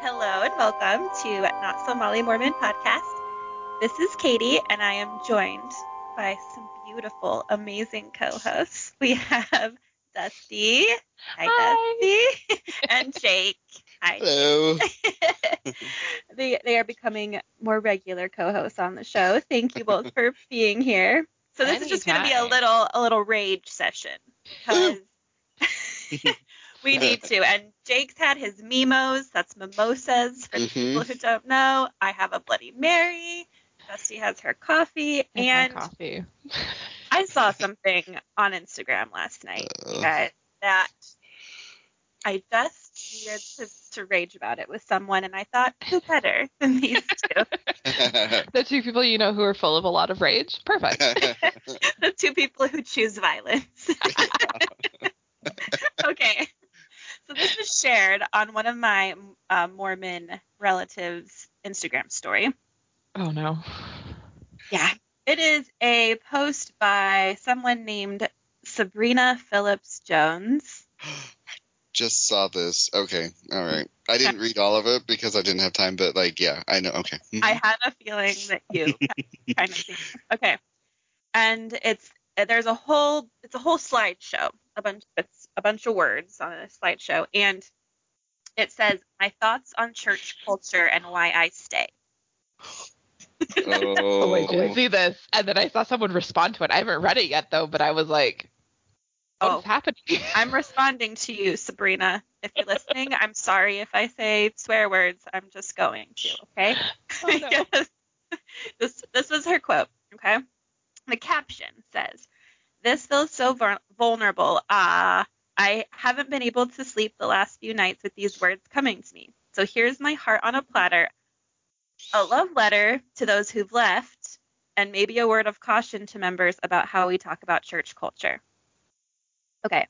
Hello and welcome to Not So Molly Mormon podcast. This is Katie, and I am joined by some beautiful, amazing co-hosts. We have Dusty, hi, Hi. Dusty, and Jake, hi. Hello. they they are becoming more regular co-hosts on the show. Thank you both for being here. So this is just going to be a little a little rage session because we need to. And Jake's had his mimos. That's mimosas for Mhm. people who don't know. I have a Bloody Mary. Dusty has her coffee, With and coffee. I saw something on Instagram last night, you guys, that I just needed to, to rage about it with someone, and I thought, who better than these two? the two people you know who are full of a lot of rage. Perfect. the two people who choose violence. okay. So this was shared on one of my uh, Mormon relatives' Instagram story. Oh no. Yeah. It is a post by someone named Sabrina Phillips Jones. Just saw this. Okay. All right. I didn't read all of it because I didn't have time, but like, yeah, I know. Okay. Mhm. I had a feeling that you kind of seen. Okay. And it's there's a whole it's a whole slideshow. A bunch it's a bunch of words on a slideshow and it says my thoughts on church culture and why I stay. Oh, I did oh. see this, and then I saw someone respond to it. I haven't read it yet though, but I was like, Oh. "What's happening?" I'm responding to you, Sabrina. If you're listening, I'm sorry if I say swear words. I'm just going to, okay? Oh, no. This this was her quote. Okay, the caption says, "This feels so vulnerable. Ah, I haven't been able to sleep the last few nights with these words coming to me. So here's my heart on a platter, a love letter to those who've left, and maybe a word of caution to members about how we talk about church culture." Okay,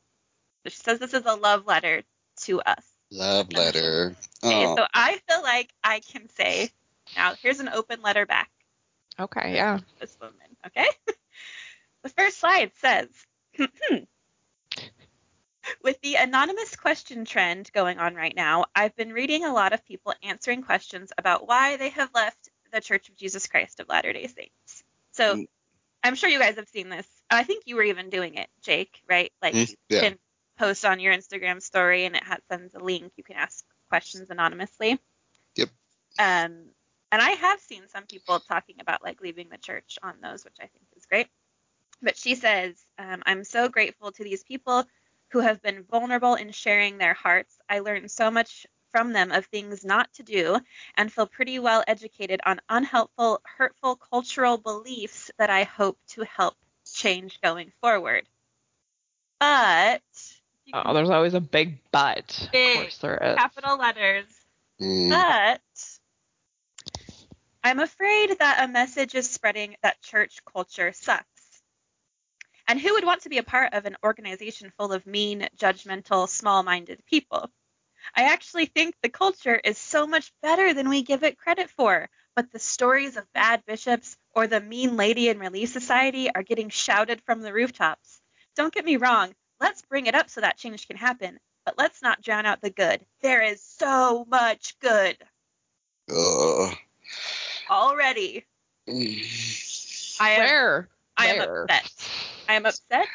so she says this is a love letter to us. Love letter. Okay, Oh. so I feel like I can say, now here's an open letter back okay, yeah. this woman, okay? the first slide says, with the anonymous question trend going on right now, I've been reading a lot of people answering questions about why they have left the Church of Jesus Christ of Latter-day Saints. So Mm. I'm sure you guys have seen this. I think you were even doing it, Jake, right? Like Mm, you yeah. can post on your Instagram story and it has, sends a link. You can ask questions anonymously. Yep. Um, and I have seen some people talking about like leaving the church on those, which I think is great. But she says, um, I'm so grateful to these people who have been vulnerable in sharing their hearts. I learned so much from them of things not to do and feel pretty well educated on unhelpful, hurtful cultural beliefs that I hope to help change going forward. But Oh, there's always a big but. Big Of course there is. capital letters, Mm. but I'm afraid that a message is spreading that church culture sucks. And who would want to be a part of an organization full of mean, judgmental, small minded people? I actually think the culture is so much better than we give it credit for. But the stories of bad bishops or the mean lady in Relief Society are getting shouted from the rooftops. Don't get me wrong, let's bring it up so that change can happen. But let's not drown out the good. There is so much good Ugh. already. I am, Where? I am Where? upset. I am upset.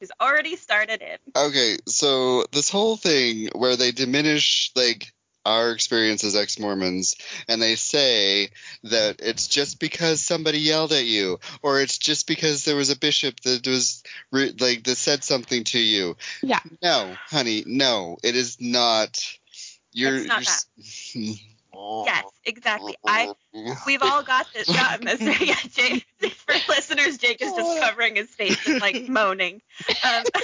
She's already started it. Okay, so this whole thing where they diminish like our experience as ex-Mormons and they say that it's just because somebody yelled at you or it's just because there was a bishop that was re- like that said something to you. Yeah. No, honey, no. It is not you're It's not you're s- Yes, exactly. I we've all got this gotten this. yeah, Jake, for listeners, Jake is just covering his face and like moaning. Um,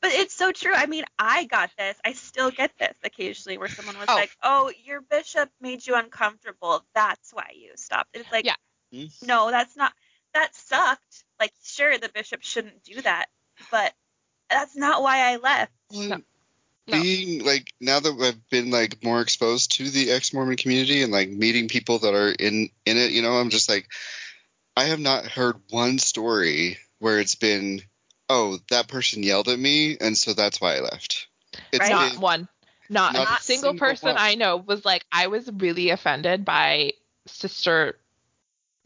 but it's so true. I mean, I got this. I still get this occasionally where someone was Oh. like, "Oh, your bishop made you uncomfortable. That's why you stopped." It's like, Yeah. No, that's not. That sucked. Like, sure, the bishop shouldn't do that, but that's not why I left. No. Being like now that I've been like more exposed to the ex-Mormon community and like meeting people that are in in it, you know, I'm just like I have not heard one story where it's been oh that person yelled at me and so that's why I left. It's Right. Not been- one. Not, Not a a single, single person one. I know was like, I was really offended by Sister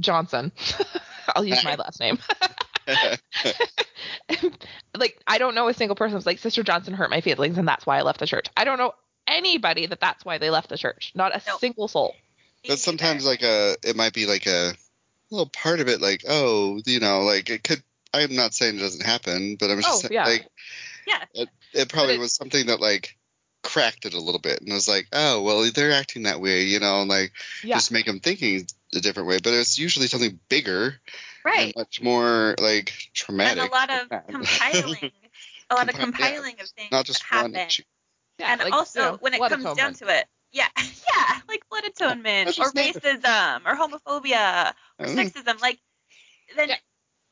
Johnson. I'll use my last name. like, I don't know a single person who's like, Sister Johnson hurt my feelings and that's why I left the church. I don't know anybody that that's why they left the church. Not a Nope. single soul. But sometimes like a it might be like a little part of it like oh you know like it could i'm not saying it doesn't happen but i'm just Oh, saying, yeah. like Yeah. it, it probably it- was something that like cracked it a little bit and I was like oh well they're acting that way you know and like Yeah. just make them thinking a different way but it's usually something bigger right. and much more like traumatic And traumatic a lot of compiling, a lot of Compi- yeah, compiling of things not just that one happen. issue yeah, and like, also, you know, when it blood comes down to it, yeah, yeah, like blood atonement or racism or homophobia or Mm. sexism, like then, Yeah.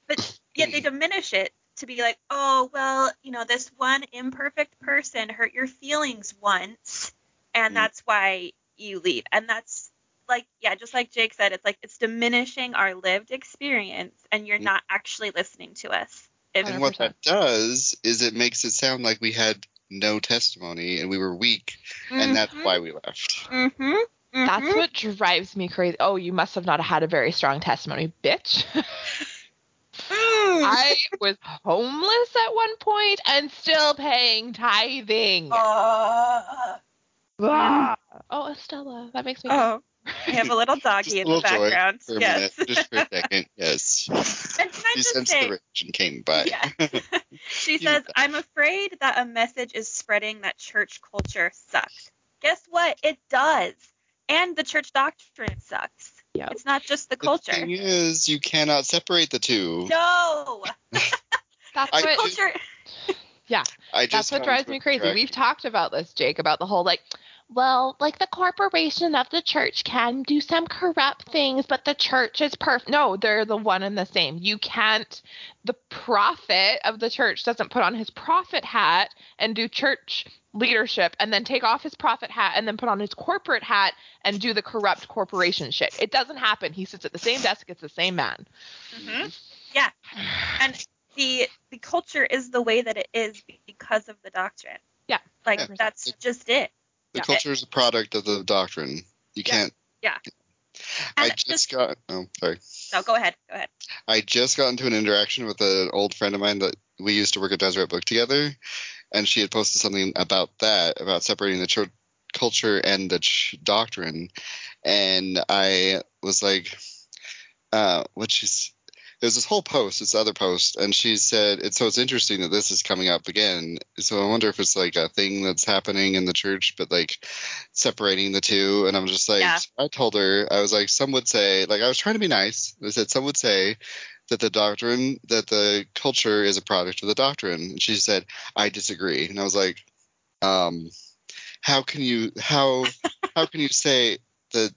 but yet they diminish it to be like, oh well, you know, this one imperfect person hurt your feelings once, and Mm. that's why you leave, and that's like, yeah, just like Jake said, it's like it's diminishing our lived experience, and you're Mm. not actually listening to us. If, and what that does is it makes it sound like we had no testimony and we were weak and that's why we left Mm-hmm. That's what drives me crazy. Oh, you must have not had a very strong testimony, bitch. I was homeless at one point and still paying tithing. Uh, Ah. Oh, Estella, that makes me. oh, I have a little Just doggy a in the joy background. for a yes. minute just for a second yes and can I he just say, the rage and came by yeah. she says, bet. I'm afraid that a message is spreading that church culture sucks. Guess what? It does. And the church doctrine sucks. Yep. It's not just the culture. the culture. thing is you cannot separate the two No. That's I The what. just- culture. I That's what drives me crazy. direct- We've talked about this, Jake, about the whole like, well, like the corporation of the church can do some corrupt things, but the church is perfect. No, they're the one and the same. You can't. The prophet of the church doesn't put on his prophet hat and do church leadership and then take off his prophet hat and then put on his corporate hat and do the corrupt corporation shit. It doesn't happen. He sits at the same desk. It's the same man. hmm Yeah. And the the culture is the way that it is because of the doctrine. Yeah. Like 100%. that's just it. The Yeah. culture is a product of the doctrine you Yeah. can't Yeah. I just, just- got oh sorry No, go ahead. Go ahead. I just got into an interaction with an old friend of mine that we used to work at Deseret Book together, and she had posted something about that, about separating the church culture and the ch- doctrine, and I was like, uh, what she's. There's this whole post, this other post, and she said, it's, so it's interesting that this is coming up again. So I wonder if it's like a thing that's happening in the church, but like separating the two. And I'm just like, Yeah. I told her, I was like, some would say, like, I was trying to be nice. I said, some would say that the doctrine, that the culture is a product of the doctrine. And she said, I disagree. And I was like, um, how can you, how, how can you say that,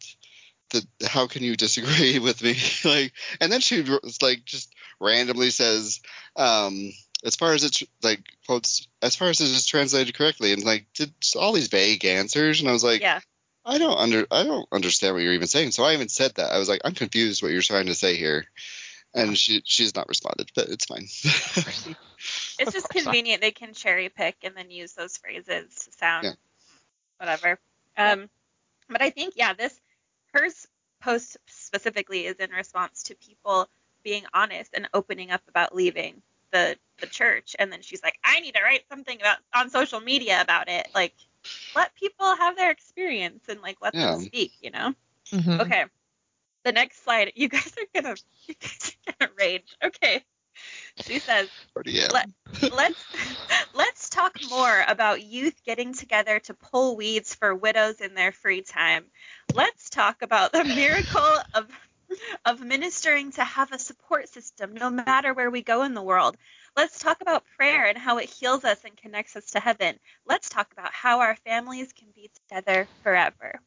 that, how can you disagree with me? like, and then she was like, just randomly says, um, as far as it's like quotes, as far as it is translated correctly, and like did all these vague answers, and I was like, yeah. I don't under, I don't understand what you're even saying. So I even said that. I was like, I'm confused what you're trying to say here, and she she's not responded, but it's fine. It's just convenient they can cherry pick and then use those phrases to sound Yeah. whatever. Um, but I think yeah, this hers post specifically is in response to people being honest and opening up about leaving the the church, and then she's like, I need to write something about on social media about it. Like, let people have their experience and like let them speak. You know. Mhm. Okay. The next slide. You guys are gonna you guys are gonna rage. Okay. She says. Already am. Let- let's let's talk more about youth getting together to pull weeds for widows in their free time. Let's talk about the miracle of of ministering to have a support system no matter where we go in the world. Let's talk about prayer and how it heals us and connects us to heaven. Let's talk about how our families can be together forever.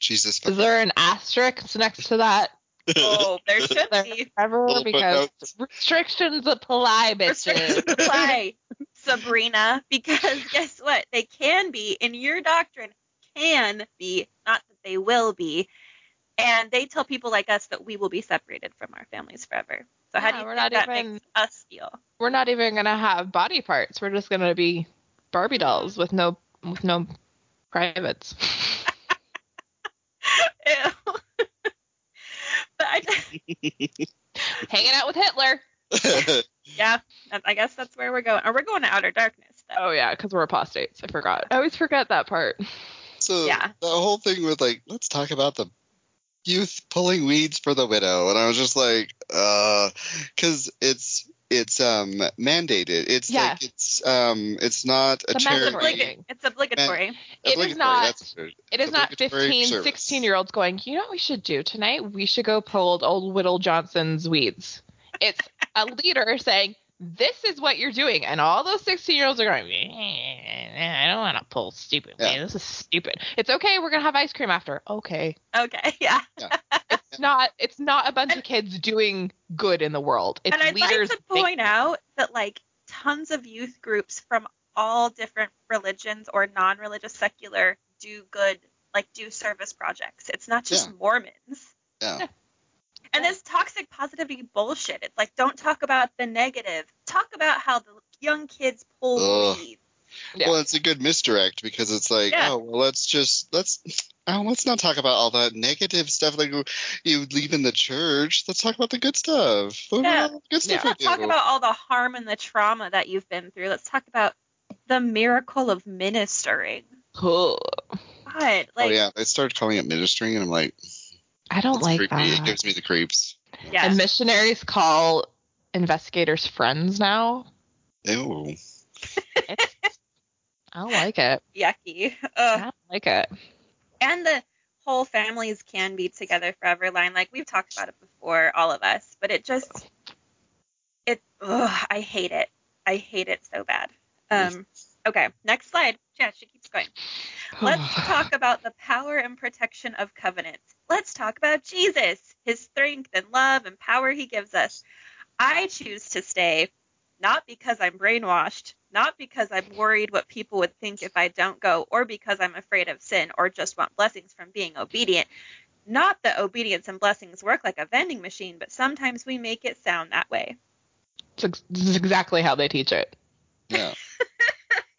Jesus. Is there an asterisk next to that? Oh, there should There be. ever oh, because footnotes. restrictions apply, bitches. Restrictions bitches. apply, Sabrina, because guess what? They can be in your doctrine, can be, not that they will be. And they tell people like us that we will be separated from our families forever. So how Yeah, do you we're think not that even- makes us feel? We're not even gonna have body parts. We're just gonna be Barbie dolls with no with no privates. Ew. But I, Hanging out with Hitler. yeah, I guess that's where we're going. Or we're going to outer darkness, though. Oh yeah, because we're apostates. I forgot. I always forget that part. so Yeah. the whole thing with like, let's talk about the youth pulling weeds for the widow, and I was just like, uh, because it's it's um mandated. It's Yeah. like it's um it's not a It's charity. mandatory. Oblig- it's obligatory. It is Obligatory, not- it. It is not Obligatory 15, service. 16 year olds going, you know what we should do tonight? We should go pull old Widow Johnson's weeds. It's a leader saying, this is what you're doing. And all those 16 year olds are going, "Eh, I don't want to pull stupid Yeah. weeds. This is stupid. It's okay. We're going to have ice cream after. Okay. Okay, yeah. It's not, it's not a bunch of kids doing good in the world. It's and I'd leaders. like to point out that like tons of youth groups from all different religions or non-religious secular do good like do service projects. It's not just Yeah. Mormons. Yeah. And this toxic positivity bullshit. It's like don't talk about the negative. Talk about how the young kids pull Ugh. weeds. Yeah. Well, it's a good misdirect because it's like, Yeah. oh, well, let's just let's oh, let's not talk about all that negative stuff like you leave in the church. Let's talk about the good stuff. Yeah. good stuff Let's not talk about all the harm and the trauma that you've been through. Let's talk about the miracle of ministering. Ugh. God, oh, like oh yeah, they started calling it ministering, and I'm like, I don't that's like creepy. that. It gives me the creeps. yeah. And missionaries call investigators friends now. Ew. I don't like it. yucky. I don't like it. And the whole families can be together forever line. Like we've talked about it before, all of us, but it just it ugh, I hate it. I hate it so bad. Um okay, next slide. Yeah, she keeps going. Let's talk about the power and protection of covenants. Let's talk about Jesus, his strength and love and power he gives us. I choose to stay not because I'm brainwashed, not because I'm worried what people would think if I don't go, or because I'm afraid of sin or just want blessings from being obedient. Not that obedience and blessings work like a vending machine, but sometimes we make it sound that way. It's This is exactly how they teach it. Yeah.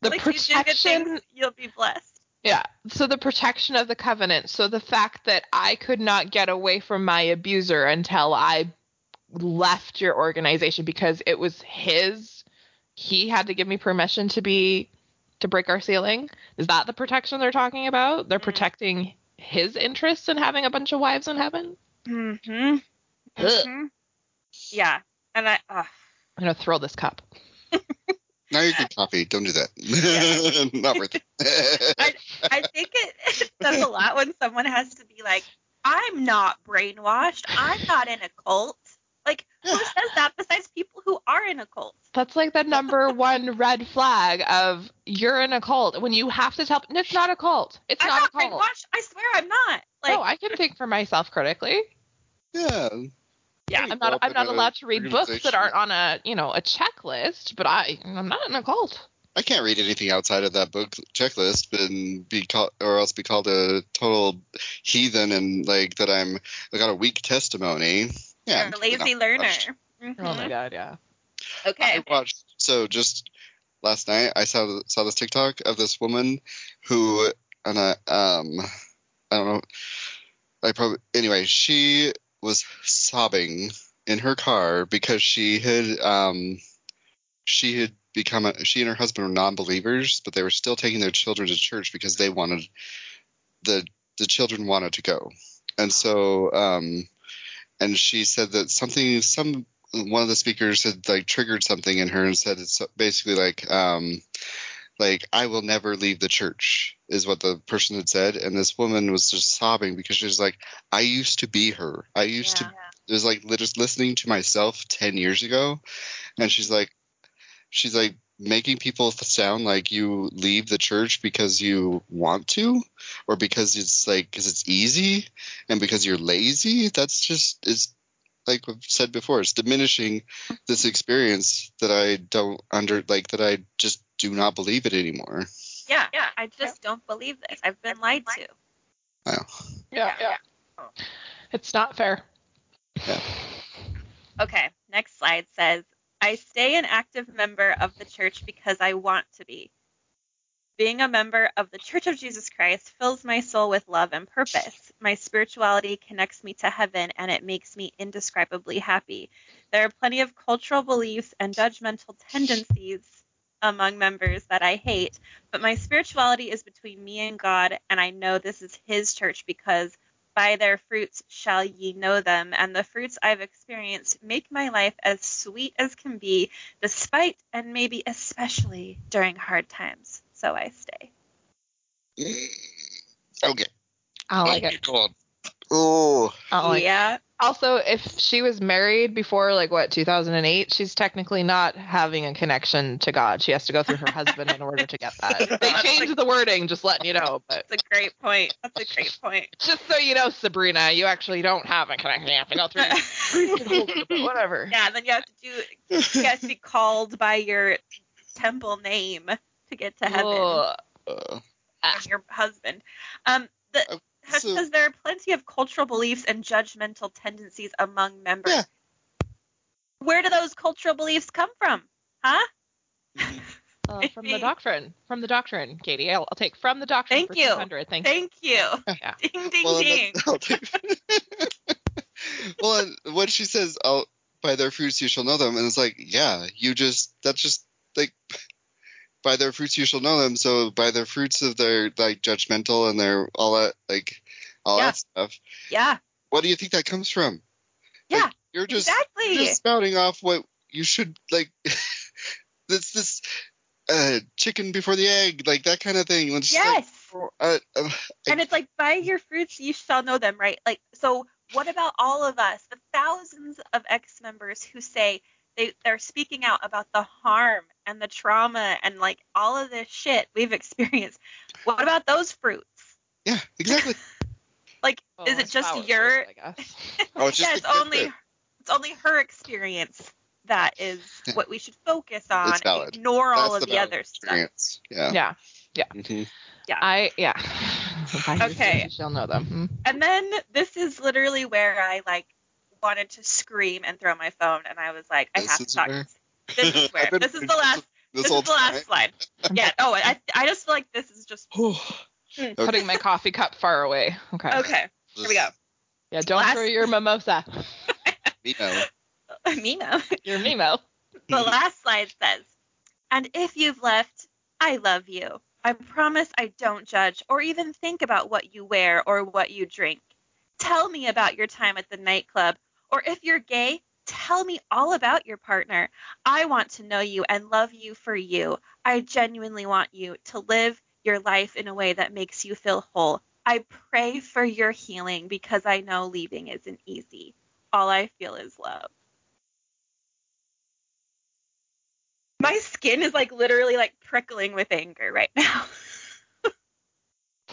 The like you protection things, you'll be blessed. Yeah. So the protection of the covenant. So the fact that I could not get away from my abuser until I left your organization because it was his. He had to give me permission to be to break our sealing. Is that the protection they're talking about? They're Mm. protecting his interests in having a bunch of wives in heaven. Mm-hmm. Ugh. hmm Yeah, and I. Uh, I'm gonna throw this cup. Now you're good coffee. Don't do that. Not worth it. I think it, it says a lot when someone has to be like, "I'm not brainwashed. I'm not in a cult." Like, who says that besides people who are in a cult? That's like the number one red flag of you're in a cult when you have to tell. It's not a cult. It's I'm not, not, a cult. brainwashed. I swear I'm not. Like, no, I can think for myself critically. yeah. Yeah, I'm not. I'm not allowed to read books that aren't on a you know a checklist, but I I'm not in a cult. I can't read anything outside of that book checklist and be called, or else be called a total heathen and like that I'm I got a weak testimony. Yeah, you're a lazy not learner. brainwashed. Mhm. Oh my god, yeah. Okay. I watched so just last night I saw saw this TikTok of this woman who and I um I don't know I probably anyway she was sobbing in her car because she had um she had become a, she and her husband were non-believers but they were still taking their children to church because they wanted the the children wanted to go. And so um and she said that something some one of the speakers had like triggered something in her and said it's basically like um like I will never leave the church is what the person had said. And this woman was just sobbing because she was like I used to be her. I used Yeah. to it was like just listening to myself 10 years ago. And she's like she's like making people sound like you leave the church because you want to or because it's like because it's easy and because you're lazy. That's just it's like we've said before it's diminishing this experience that i don't under like that i just do not believe it anymore Yeah, yeah. I just don't believe this. I've been lied to. Yeah, yeah. Oh. It's not fair. Okay, next slide says I stay an active member of the church because I want to be. Being a member of the Church of Jesus Christ fills my soul with love and purpose. My spirituality connects me to heaven and it makes me indescribably happy. There are plenty of cultural beliefs and judgmental tendencies among members that I hate, but my spirituality is between me and God, and I know this is His church because by their fruits shall ye know them, and the fruits I've experienced make my life as sweet as can be, despite and maybe especially during hard times so I stay. Okay. I like it. God. Oh. Like yeah. Also, if she was married before, like what, 2008, she's technically not having a connection to God. She has to go through her husband in order to get that. They changed the wording, just letting you know. But That's a great point. That's a great point. just so you know, Sabrina, you actually don't have a connection. You have to go through. but whatever. yeah, then you have to do you have to be called by your temple name to get to heaven Uh, from your husband. Um the Hush so- says there are plenty of cultural beliefs and judgmental tendencies among members. Yeah. Where do those cultural beliefs come from? Huh? Uh, from the doctrine. From the doctrine, Katie. I'll, I'll take from the doctrine Thank for you. 200. Thank, you. Thank you. Yeah. Ding ding well, ding. I'll take- well, and when she says, "Oh, by their fruits you shall know them," and it's like, yeah, you just that's just like by their fruits you shall know them. So by their fruits of their like judgmental and their all that like all Yeah. that stuff. Yeah. What do you think that comes from? Yeah. Like, you're just exactly. you're just spouting off what you should like. this this uh chicken before the egg, like that kind of thing. It's just like, yes. uh, uh, and it's like by your fruits you shall know them right like so what about all of us the thousands of ex members who say they, they're speaking out about the harm and the trauma and like all of this shit we've experienced what about those fruits yeah, exactly. like Oh, is it just your first, I guess. Oh, it's just yeah it's only bit. it's only her experience that is Yeah. what we should focus on It's valid. ignore all of the valid other stuff experience. Yeah. Yeah. Mhm. I, yeah. Okay. fruits you shall know them. Hmm. And then this is literally where I like wanted to scream and throw my phone, and I was like, I This have to is talk. where- This is where. This is the last. This, This is the last slide. Yeah. Oh, I I just feel like this is just hmm, time. Putting my coffee cup far away. Okay. okay. Here we go. Yeah, don't Last- throw your mimosa. Mimo. know. Mina. Your Mimo. The last slide says, "And if you've left, I love you. I promise I don't judge or even think about what you wear or what you drink. Tell me about your time at the nightclub, or if you're gay, tell me all about your partner. I want to know you and love you for you. I genuinely want you to live your life in a way that makes you feel whole. I pray for your healing because I know leaving isn't easy. All I feel is love. My skin is like literally like prickling with anger right now.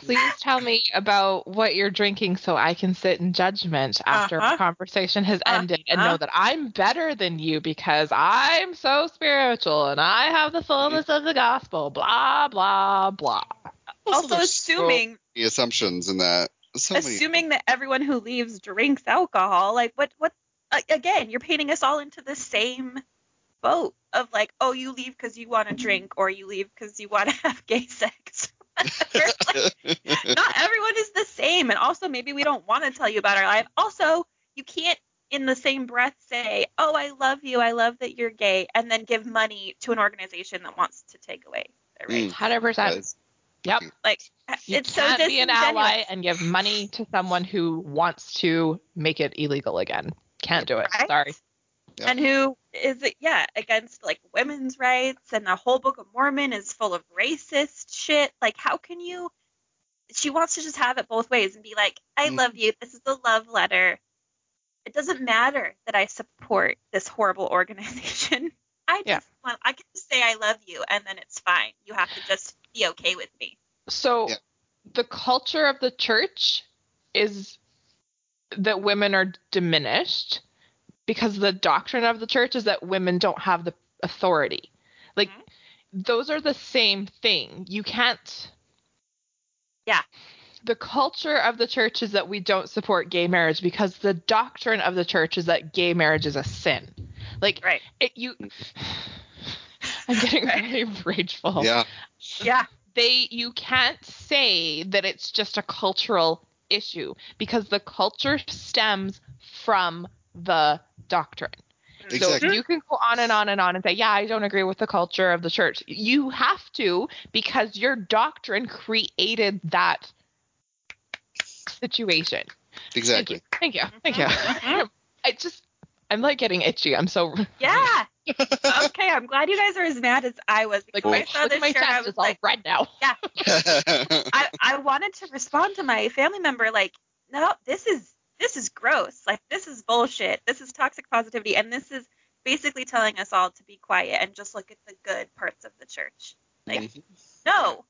Please tell me about what you're drinking so I can sit in judgment after Uh-huh. our conversation has Uh-huh. ended and know that I'm better than you because I'm so spiritual and I have the fullness of the gospel. Blah, blah, blah. also there's so assuming many assumptions in that. So many. assuming that everyone who leaves drinks alcohol like what what again you're painting us all into the same boat of like oh you leave because you want to drink or you leave because you want to have gay sex Like, not everyone is the same and also maybe we don't want to tell you about our life also you can't in the same breath say oh i love you i love that you're gay and then give money to an organization that wants to take away their rights mm. 100%. Guys, Yep. like You it's so can't be an ally and give money to someone who wants to make it illegal again. Can't do it. Right? Sorry. Yeah. and who is it yeah against like women's rights and the whole book of mormon is full of racist shit like how can you she wants to just have it both ways and be like i Mm. love you this is a love letter it doesn't matter that i support this horrible organization i just Yeah. want i can just say i love you and then it's fine you have to just be okay with me So Yeah. the culture of the church is that women are diminished because the doctrine of the church is that women don't have the authority. Like Mhm. those are the same thing. You can't Yeah. The culture of the church is that we don't support gay marriage because the doctrine of the church is that gay marriage is a sin. Like Right. it, you. I'm getting really rageful. Yeah. Yeah. they you can't say that it's just a cultural issue because the culture stems from the doctrine. Exactly. So you can go on and on and on and say, yeah, I don't agree with the culture of the church. You have to because your doctrine created that situation. Exactly. Thank you. Thank you. Mhm. I just I'm like getting itchy. I'm so Yeah. okay, I'm glad you guys are as mad as I was. like Because my, I saw this my shirt, I chest was is all like, red now. Yeah. I, I wanted to respond to my family member like, no, this is this is gross. Like this is bullshit. This is toxic positivity, and this is basically telling us all to be quiet and just look at the good parts of the church. Like, Mhm. no,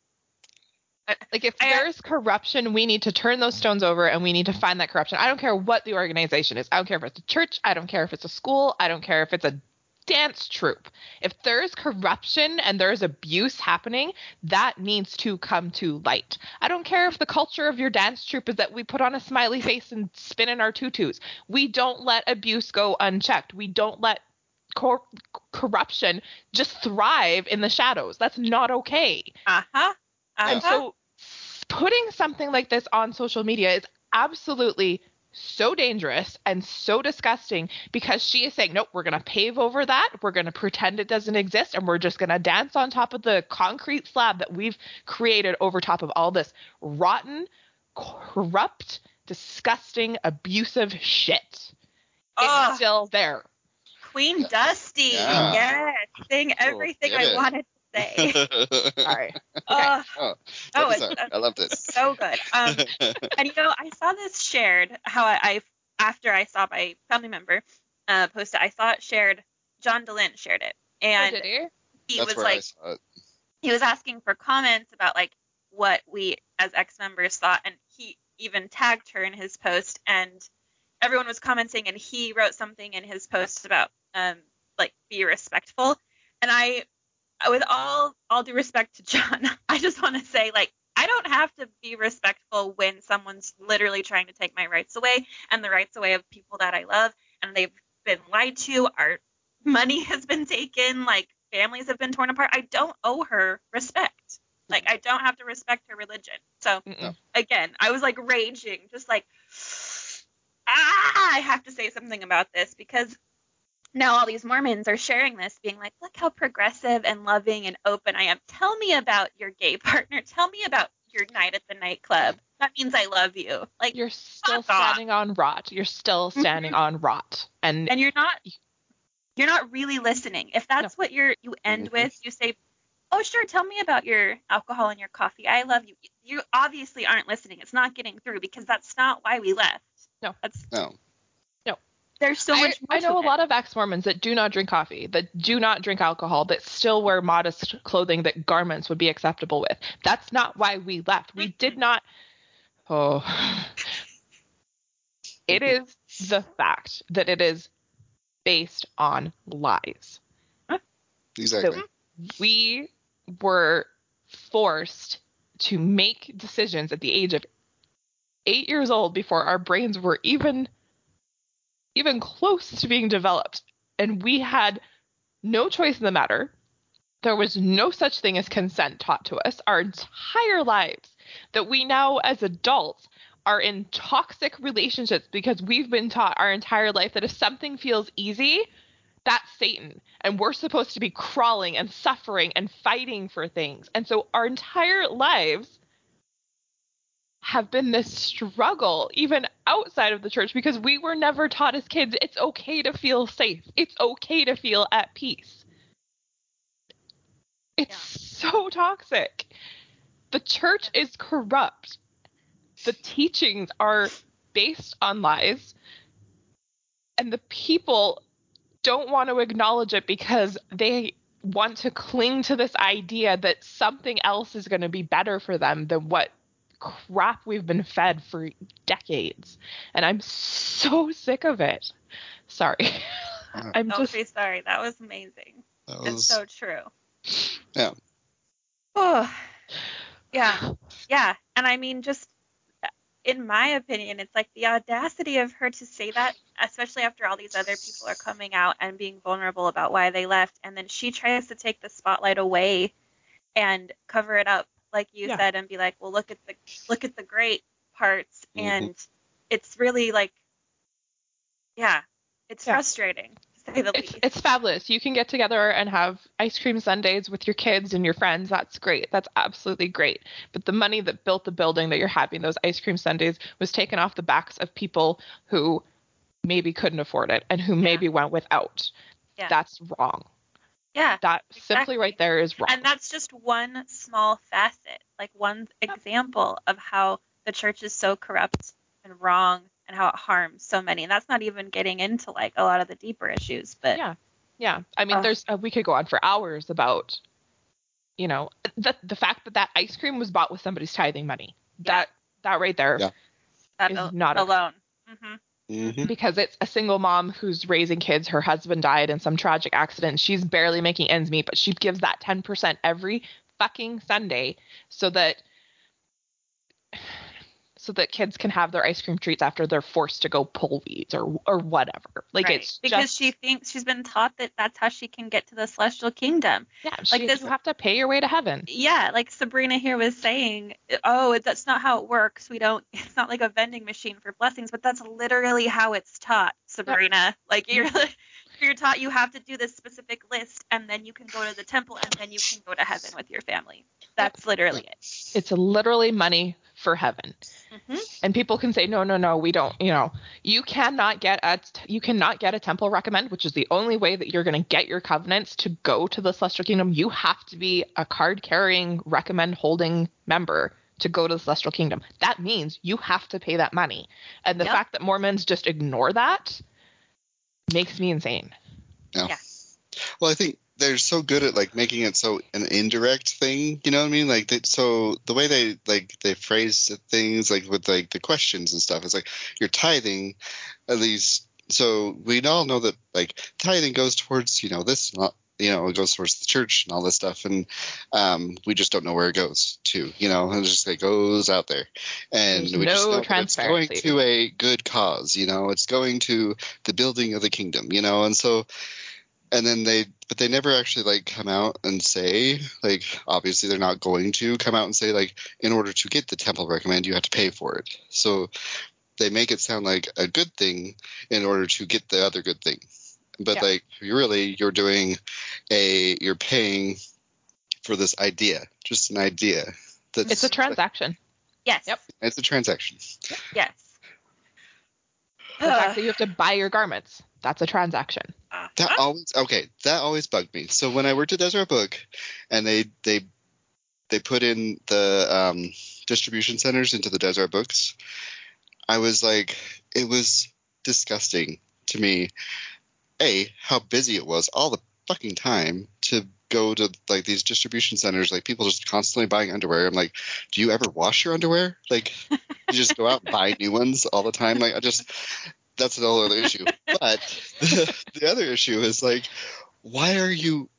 Like if I- there's corruption, we need to turn those stones over and we need to find that corruption. I don't care what the organization is. I don't care if it's a church. I don't care if it's a school. I don't care if it's a dance troupe. If there's corruption and there's abuse happening, that needs to come to light. I don't care if the culture of your dance troupe is that we put on a smiley face and spin in our tutus. We don't let abuse go unchecked. We don't let cor- corruption just thrive in the shadows. That's not okay. uh huh, uh And so putting something like this on social media is absolutely so dangerous and so disgusting because she is saying, nope, we're going to pave over that. We're going to pretend it doesn't exist. And we're just going to dance on top of the concrete slab that we've created over top of all this rotten, corrupt, disgusting, abusive shit. It's Ugh. still there. Queen Dusty, Yeah. yes, saying everything I wanted to say. Sorry. Ugh, oh, Oh, that's it's- all right. I loved it. so good. Um, and you know, I saw this shared. How I, I after I saw my family member uh, post it, I saw it shared. John Dehlin shared it, and oh, did you? he that's was like, he was asking for comments about like what we as ex members thought, and he even tagged her in his post, and everyone was commenting, and he wrote something in his post about um like be respectful, and I, with all all due respect to John, I just want to say like I don't have to be respectful when someone's literally trying to take my rights away and the rights away of people that I love, and they've been lied to, our money has been taken, like families have been torn apart. I don't owe her respect. Like I don't have to respect her religion. So again, I was like raging, just like ah, I have to say something about this because now all these Mormons are sharing this, being like, look how progressive and loving and open I am. Tell me about your gay partner. Tell me about your night at the nightclub. That means I love you. Like, You're still Fuck off. standing on rot. You're still standing on rot. And and you're not you're not really listening. If that's what you're you end Mhm. with, you say, "Oh, sure, tell me about your alcohol and your coffee. I love you." You obviously aren't listening. It's not getting through because that's not why we left. No. That's No. There's so I, much more I know a it. lot of ex Mormons that do not drink coffee, that do not drink alcohol, that still wear modest clothing that garments would be acceptable with. That's not why we left. We did not. Oh. It is the fact that it is based on lies. Exactly. we were forced to make decisions at the age of eight years old before our brains were even even close to being developed and we had no choice in the matter there was no such thing as consent taught to us our entire lives that we now as adults are in toxic relationships because we've been taught our entire life that if something feels easy that's Satan. And we're supposed to be crawling and suffering and fighting for things. And so our entire lives have been this struggle, even outside of the church, because we were never taught as kids it's okay to feel safe, it's okay to feel at peace. It's so toxic. The church is corrupt. The teachings are based on lies. And the people don't want to acknowledge it because they want to cling to this idea that something else is going to be better for them than what crap we've been fed for decades. And I'm so sick of it. Sorry. I'm Don't just be sorry. That was amazing. That It's so true. Yeah. Oh, yeah, yeah. And I mean, just in my opinion, it's like the audacity of her to say that especially after all these other people are coming out and being vulnerable about why they left, and then she tries to take the spotlight away and cover it up, like you Yeah. said, and be like, well, look at the look at the great parts, Mhm. and it's really like, yeah, it's Yeah. frustrating say the It's least. it's fabulous. You can get together and have ice cream sundaes with your kids and your friends. That's great. That's absolutely great. But the money that built the building that you're having those ice cream sundaes was taken off the backs of people who maybe couldn't afford it and who maybe went without. Yeah. That's wrong. Yeah. That Exactly. simply right there is wrong. And that's just one small facet, like one example of how the church is so corrupt and wrong and how it harms so many. And that's not even getting into like a lot of the deeper issues, but Yeah. Yeah, I mean, Ugh. there's uh, we could go on for hours about, you know, the the fact that that ice cream was bought with somebody's tithing money. Yeah. That that right there is Yeah. that is al- not okay. alone. hmm Mhm. because it's a single mom who's raising kids. Her husband died in some tragic accident. She's barely making ends meet, but she gives that 10% every fucking Sunday so that so that kids can have their ice cream treats after they're forced to go pull weeds or or whatever. Like right. it's because just she thinks she's been taught that that's how she can get to the celestial kingdom. yeah, like she, this- you have to pay your way to heaven. Yeah, like Sabrina here was saying, oh, that's not how it works. We don't. It's not like a vending machine for blessings, but that's literally how it's taught, Sabrina. Like you're you're taught you have to do this specific list, and then you can go to the temple, and then you can go to heaven with your family. That's literally it. It's literally money for heaven. hmm and people can say no no no we don't you know. You cannot get a you cannot get a temple recommend which is the only way that you're going to get your covenants to go to the celestial kingdom. You have to be a card carrying recommend holding member to go to the celestial kingdom. That means you have to pay that money. And the Yep. fact that mormons just ignore that makes me insane. Yeah. Well, I think they're so good at like making it so an indirect thing. You know what I mean? Like, they, so the way they like they phrase things, like with like the questions and stuff, is like you're tithing, at least. So we all know that like tithing goes towards you know this, not you know it goes towards the church and all this stuff, and um, we just don't know where it goes to. You know, and just like goes out there, and There's we just no know that it's going to a good cause. You know, it's going to the building of the kingdom. You know, and so and then they but they never actually like come out and say like obviously they're not going to come out and say like in order to get the temple recommend you have to pay for it so they make it sound like a good thing in order to get the other good thing but Yeah. like really you're doing a you're paying for this idea just an idea that's it's a transaction Yes. Yep. it's a transaction Yes. the fact that you have to buy your garments that's a transaction That always okay. That always bugged me. So when I worked at Deseret Book, and they they they put in the um, distribution centers into the Deseret Books, I was like, it was disgusting to me. A how busy it was all the fucking time to go to like these distribution centers. Like people just constantly buying underwear. I'm like, do you ever wash your underwear? Like you just go out and buy new ones all the time. Like I just that's a whole other issue. But the, the other issue is like, why are you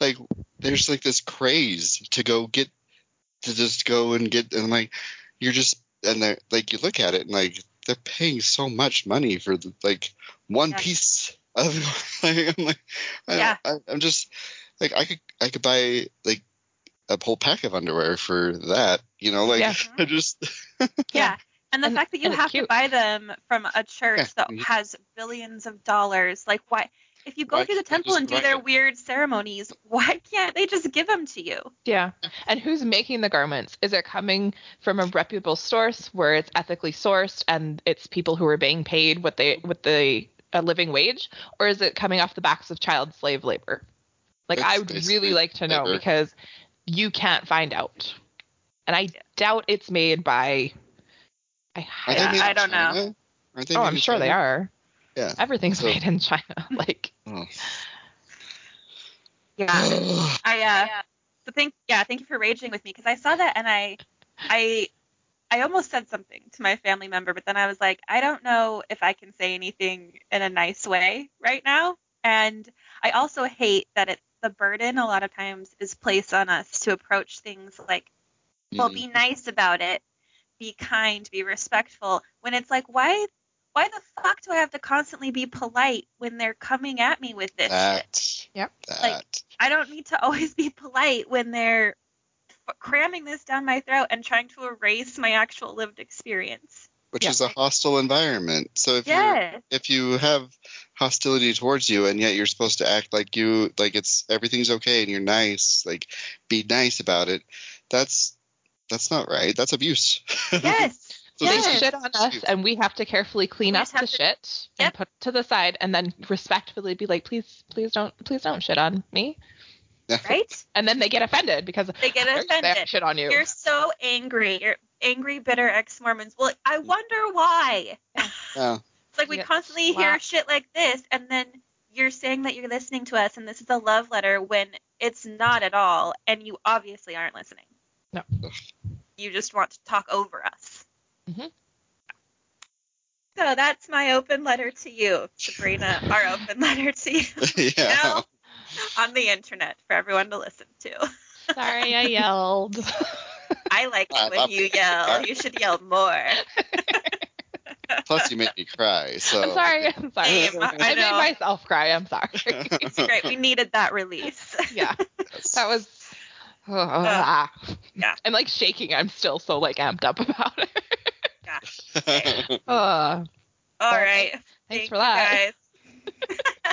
like? There's like this craze to go get to just go and get, and like you're just and they're like you look at it and like they're paying so much money for the, like one Yeah. piece of. Like, I'm like, I, Yeah. I, I'm just like I could I could buy like a whole pack of underwear for that. You know, like Yeah. I just Yeah. And the And- fact that you have to buy them from a church Yeah. that has billions of dollars, like why? If you go Why through the temple and do their it? weird ceremonies, why can't they just give them to you? Yeah. And who's making the garments? Is it coming from a reputable source where it's ethically sourced and it's people who are being paid what they with the a living wage, or is it coming off the backs of child slave labor? Like I would really like to know labor. because you can't find out. And I doubt it's made by I Aren't highly- they Yeah, I don't know. China? Aren't they Oh, I'm in sure they are. Yeah. Everything's So- made in China. like Oh. Yeah. I uh so thank yeah, thank you for raging with me because I saw that and I I I almost said something to my family member, but then I was like, I don't know if I can say anything in a nice way right now. And I also hate that it the burden a lot of times is placed on us to approach things like, well, Mm. be nice about it, be kind, be respectful. When it's like, why why the fuck do I have to constantly be polite when they're coming at me with this shit? That. Yep. That. Like- I don't need to always be polite when they're cramming this down my throat and trying to erase my actual lived experience. which Yeah. is a hostile environment. So if you if you have hostility towards you and yet you're supposed to act like you like it's everything's okay and you're nice, like be nice about it, that's that's not right. That's abuse. Yes. So They shit on us, and we have to carefully clean We up the to- shit Yep. and put it to the side, and then respectfully be like, "Please, please don't, please don't shit on me." Right? And then they get offended because They get they have offended. shit on you. You're so angry. You're angry, bitter ex Mormons. Well, I wonder why. Yeah. It's like we Yeah, constantly slap. hear shit like this, and then you're saying that you're listening to us, and this is a love letter when it's not at all, and you obviously aren't listening. No. You just want to talk over us. Mhm. So that's my open letter to you, Sabrina. our open letter to you yeah. now on the internet for everyone to listen to. Sorry, I yelled. I like I it when you it. yell. You should yell more. Plus you make me cry. So I'm sorry. I'm sorry. Same, I I made myself cry. I'm sorry. It's great. We needed that release. yeah, that was. Ah. yeah. I'm like shaking. I'm still so like amped up about it. Gosh. Uh, All right. thanks Thank for that. guys.